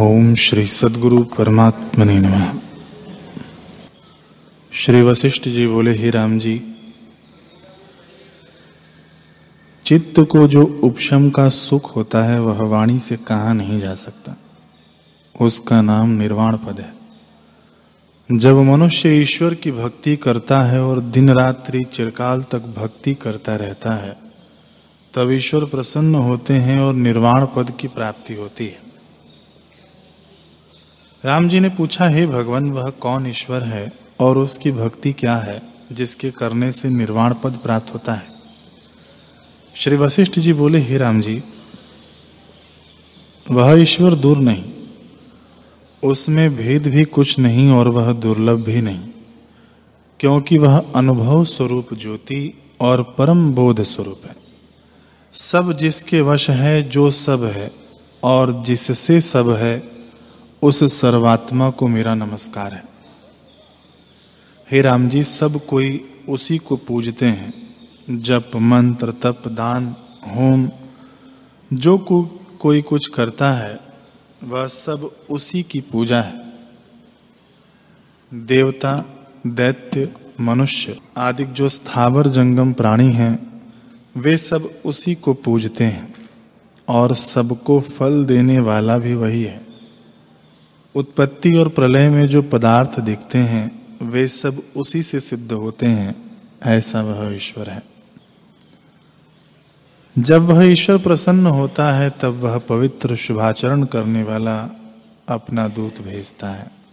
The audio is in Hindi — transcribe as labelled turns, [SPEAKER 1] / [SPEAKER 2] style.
[SPEAKER 1] ओम श्री सदगुरु परमात्मने नमः। श्री वशिष्ठ जी बोले, ही राम जी, चित्त को जो उपशम का सुख होता है, वह वाणी से कहा नहीं जा सकता? उसका नाम निर्वाण पद है। जब मनुष्य ईश्वर की भक्ति करता है और दिन रात्रि चिरकाल तक भक्ति करता रहता है, तब ईश्वर प्रसन्न होते हैं और निर्वाण पद की प्राप्ति होती है। राम जी ने पूछा, हे भगवान, वह कौन ईश्वर है और उसकी भक्ति क्या है जिसके करने से निर्वाण पद प्राप्त होता है? श्री वशिष्ठ जी बोले, हे राम जी, वह ईश्वर दूर नहीं। उसमें भेद भी कुछ नहीं और वह दुर्लभ भी नहीं, क्योंकि वह अनुभव स्वरूप ज्योति और परम बोध स्वरूप है। सब जिसके वश है, जो सब है और जिससे सब है उस सर्वात्मा को मेरा नमस्कार है। हे राम जी सब कोई उसी को पूजते हैं। जप मंत्र तप दान होम जो को, कोई कुछ करता है वह सब उसी की पूजा है। देवता दैत्य मनुष्य आदि जो स्थावर जंगम प्राणी हैं वे सब उसी को पूजते हैं। और सबको फल देने वाला भी वही है। उत्पत्ति और प्रलय में जो पदार्थ दिखते हैं, वे सब उसी से सिद्ध होते हैं, ऐसा वह ईश्वर है। जब वह ईश्वर प्रसन्न होता है, तब वह पवित्र शुभाचरण करने वाला अपना दूत भेजता है।